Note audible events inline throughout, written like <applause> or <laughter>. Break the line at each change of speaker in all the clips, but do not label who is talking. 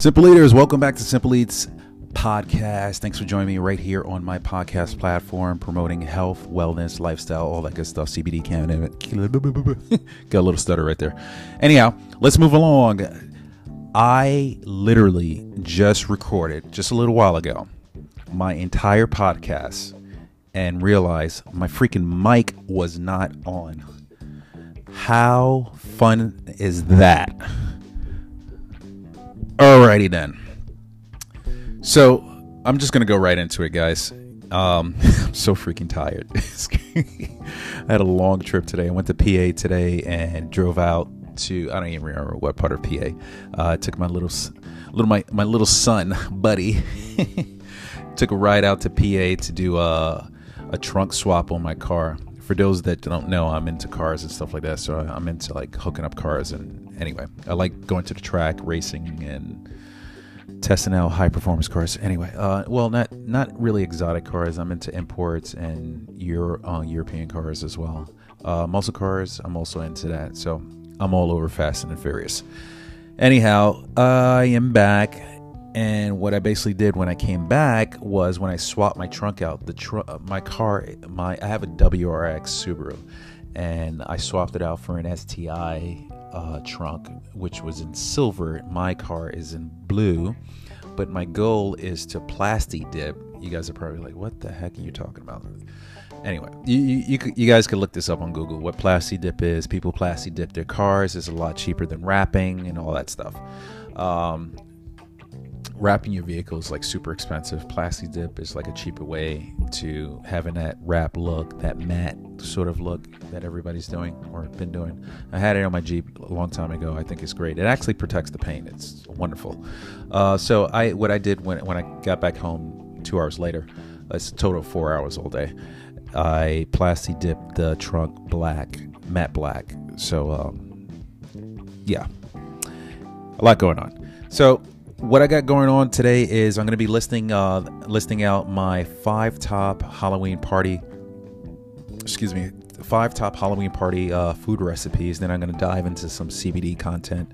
Simple Eaters, welcome back to Simple Eats Podcast. Thanks for joining me right here on my podcast platform, promoting health, wellness, lifestyle, all that good stuff. CBD cannabis. <laughs> Got a little stutter right there. Anyhow, let's move along. I literally just recorded just a little while ago my entire podcast and realized my freaking mic was not on. How fun is that? Alrighty then. So I'm just gonna go right into it, guys. Um, <laughs> I'm so freaking tired. <laughs> I had a long trip today. I went to PA today and drove out to I don't even remember what part of PA. Uh, I took my little little my my little son <laughs> buddy <laughs> took a ride out to PA to do a a trunk swap on my car. For those that don't know, I'm into cars and stuff like that. So I'm into like hooking up cars and anyway, I like going to the track, racing and testing out high performance cars. Anyway, uh, well, not not really exotic cars. I'm into imports and Euro, uh, European cars as well. Uh, muscle cars, I'm also into that. So I'm all over Fast and Furious. Anyhow, I am back, and what I basically did when I came back was when I swapped my trunk out. The tr- my car, my I have a WRX Subaru, and I swapped it out for an STI uh, trunk, which was in silver. My car is in blue, but my goal is to plasti dip. You guys are probably like, "What the heck are you talking about?" Anyway, you you, you guys could look this up on Google. What plasti dip is? People plasti dip their cars. It's a lot cheaper than wrapping and all that stuff. Um, wrapping your vehicle is like super expensive. Plasti dip is like a cheaper way to having that wrap look, that matte sort of look that everybody's doing or been doing. I had it on my Jeep a long time ago. I think it's great. It actually protects the paint. It's wonderful. Uh, so I what I did when when I got back home two hours later, it's a total of four hours all day. I plasti dipped the trunk black, matte black. So um, yeah, a lot going on. So what I got going on today is I'm going to be listing uh, listing out my five top Halloween party. Excuse me, five top Halloween party uh, food recipes. Then I'm going to dive into some CBD content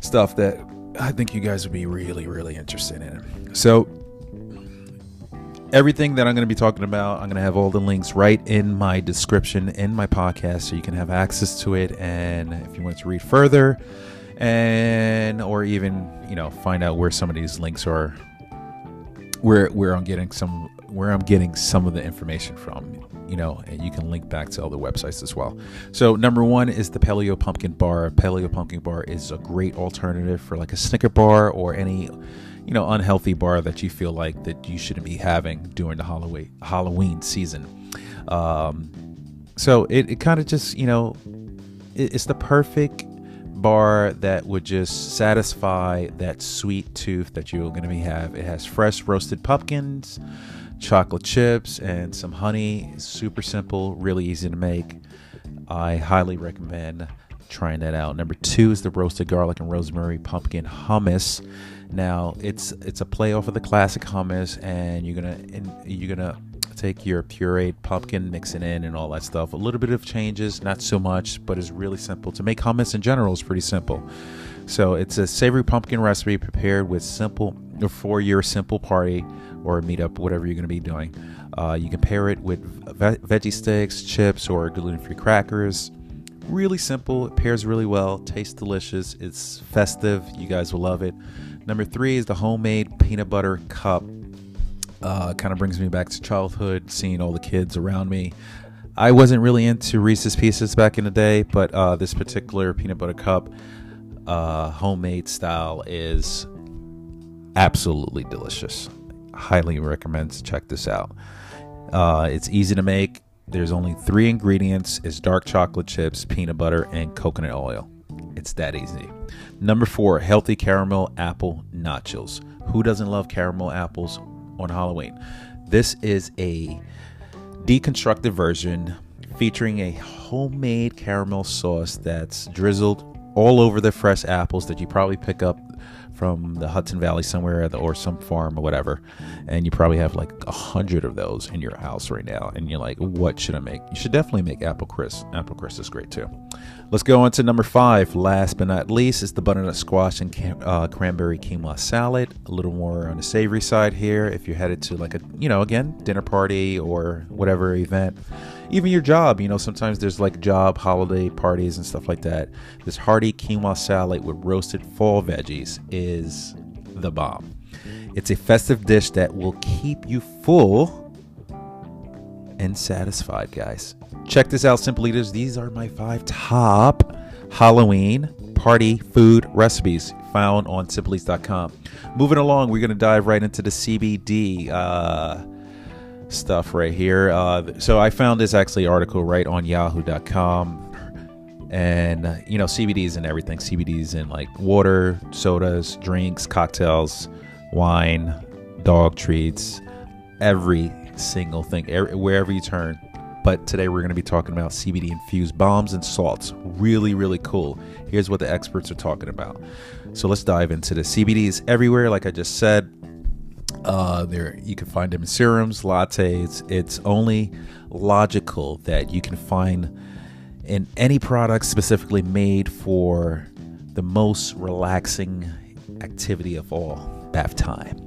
stuff that I think you guys would be really really interested in. So everything that I'm going to be talking about, I'm going to have all the links right in my description in my podcast, so you can have access to it. And if you want to read further and or even you know find out where some of these links are where where I'm getting some where I'm getting some of the information from you know and you can link back to other websites as well so number one is the paleo pumpkin bar paleo pumpkin bar is a great alternative for like a snicker bar or any you know unhealthy bar that you feel like that you shouldn't be having during the halloween halloween season um, so it, it kind of just you know it, it's the perfect bar that would just satisfy that sweet tooth that you're going to be have. It has fresh roasted pumpkins, chocolate chips, and some honey. It's super simple, really easy to make. I highly recommend trying that out. Number two is the roasted garlic and rosemary pumpkin hummus. Now it's it's a play off of the classic hummus, and you're gonna and you're gonna take your pureed pumpkin, mix it in, and all that stuff. A little bit of changes, not so much, but it's really simple. To make hummus in general is pretty simple. So it's a savory pumpkin recipe prepared with simple for your simple party or meetup, whatever you're going to be doing. Uh, you can pair it with ve- veggie sticks, chips, or gluten-free crackers. Really simple. It pairs really well. Tastes delicious. It's festive. You guys will love it. Number three is the homemade peanut butter cup uh, kind of brings me back to childhood, seeing all the kids around me. I wasn't really into Reese's Pieces back in the day, but uh, this particular peanut butter cup, uh, homemade style, is absolutely delicious. Highly recommend to check this out. Uh, it's easy to make. There's only three ingredients: it's dark chocolate chips, peanut butter, and coconut oil. It's that easy. Number four, healthy caramel apple nachos. Who doesn't love caramel apples? on Halloween. This is a deconstructed version featuring a homemade caramel sauce that's drizzled all over the fresh apples that you probably pick up from the Hudson Valley somewhere or some farm or whatever, and you probably have like a hundred of those in your house right now, and you're like, what should I make? You should definitely make apple crisp. Apple crisp is great too. Let's go on to number five. Last but not least is the butternut squash and cam- uh, cranberry quinoa salad. A little more on the savory side here. If you're headed to like a, you know, again, dinner party or whatever event, even your job, you know, sometimes there's like job holiday parties and stuff like that. This hearty quinoa salad with roasted fall veggies is the bomb. It's a festive dish that will keep you full and satisfied, guys. Check this out, Simple Eaters. These are my five top Halloween party food recipes found on simpleeats.com. Moving along, we're going to dive right into the CBD uh, stuff right here. Uh, so I found this actually article right on yahoo.com. And, uh, you know, CBDs and everything. CBDs in like water, sodas, drinks, cocktails, wine, dog treats, every single thing, every, wherever you turn. But today we're going to be talking about CBD infused bombs and salts. Really, really cool. Here's what the experts are talking about. So let's dive into the CBDs everywhere, like I just said. Uh, there you can find them in serums, lattes. It's only logical that you can find in any product specifically made for the most relaxing activity of all, bath time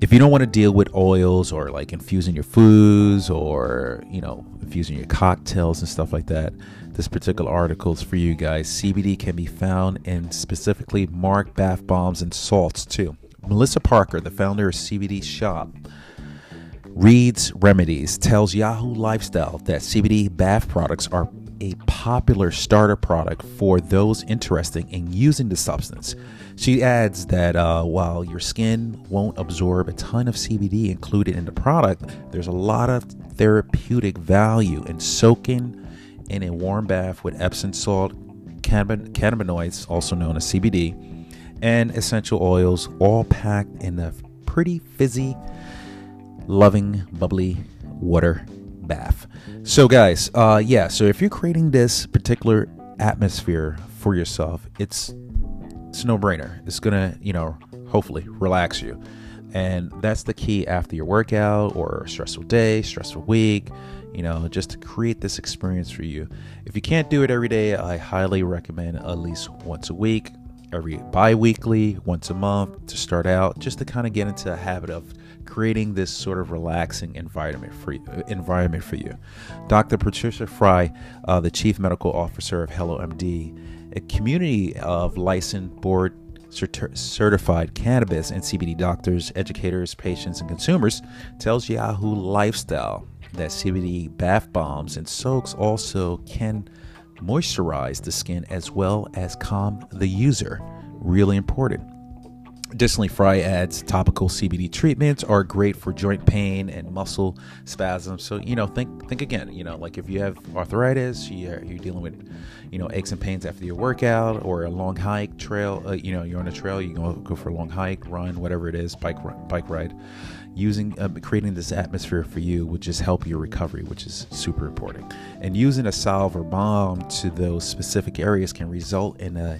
if you don't want to deal with oils or like infusing your foods or you know infusing your cocktails and stuff like that this particular article is for you guys. Cbd can be found in specifically mark bath bombs and salts too. Melissa parker the founder of cbd shop Reed's Remedies tells yahoo lifestyle that cbd bath products are a popular starter product for those interested in using the substance. She adds that uh, while your skin won't absorb a ton of CBD included in the product, there's a lot of therapeutic value in soaking in a warm bath with Epsom salt, cannabinoids, also known as CBD, and essential oils, all packed in a pretty fizzy, loving, bubbly water bath. So, guys, uh, yeah, so if you're creating this particular atmosphere for yourself, it's it's a no-brainer. It's gonna, you know, hopefully relax you. And that's the key after your workout or stressful day, stressful week, you know, just to create this experience for you. If you can't do it every day, I highly recommend at least once a week, every bi weekly, once a month to start out, just to kind of get into a habit of creating this sort of relaxing environment for you, environment for you. Dr. Patricia Frye, uh, the Chief Medical Officer of Hello MD, a community of licensed board certified cannabis and CBD doctors, educators, patients, and consumers, tells Yahoo Lifestyle that CBD bath bombs and soaks also can moisturize the skin as well as calm the user. Really important. Additionally, Frye adds topical CBD treatments are great for joint pain and muscle spasms. So you know, think think again. You know, like if you have arthritis, you're, you're dealing with you know aches and pains after your workout or a long hike, trail. Uh, you know, you're on a trail, you go go for a long hike, run, whatever it is, bike bike ride. Using uh, creating this atmosphere for you would just help your recovery, which is super important. And using a salve or balm to those specific areas can result in a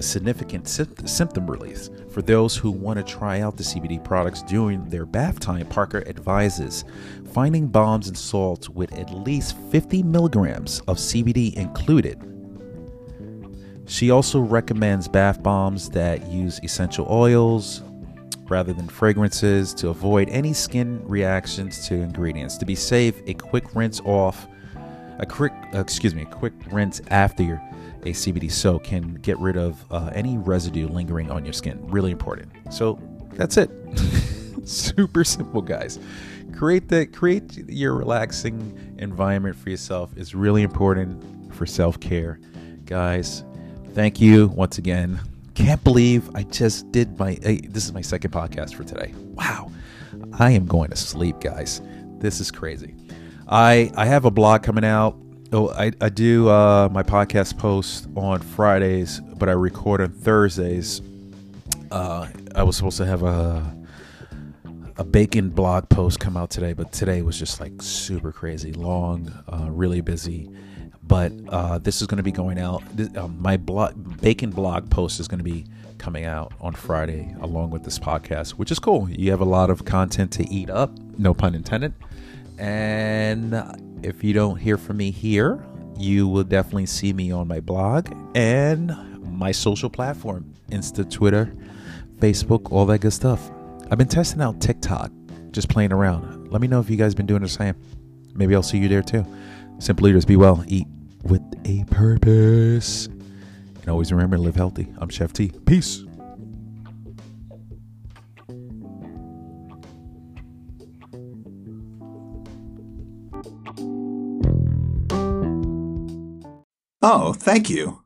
significant symptom relief. For those who want to try out the CBD products during their bath time, Parker advises finding balms and salts with at least 50 milligrams of CBD included. She also recommends bath bombs that use essential oils rather than fragrances to avoid any skin reactions to ingredients. To be safe, a quick rinse off, a quick, excuse me, a quick rinse after your a CBD soak can get rid of uh, any residue lingering on your skin. Really important. So that's it. <laughs> Super simple, guys. Create the create your relaxing environment for yourself is really important for self care, guys. Thank you once again. Can't believe I just did my. Hey, this is my second podcast for today. Wow, I am going to sleep, guys. This is crazy. I I have a blog coming out Oh, I, I do uh, my podcast post on Fridays, but I record on Thursdays. Uh, I was supposed to have a a bacon blog post come out today, but today was just like super crazy, long, uh, really busy. but uh, this is going to be going out. This, um, my blog, Bacon blog post is going to be coming out on Friday along with this podcast, which is cool. You have a lot of content to eat up, no pun intended. And if you don't hear from me here, you will definitely see me on my blog and my social platform Insta, Twitter, Facebook, all that good stuff. I've been testing out TikTok, just playing around. Let me know if you guys been doing the same. Maybe I'll see you there too. Simple Eaters, be well, eat with a purpose. And always remember to live healthy. I'm Chef T. Peace.
Oh, thank you.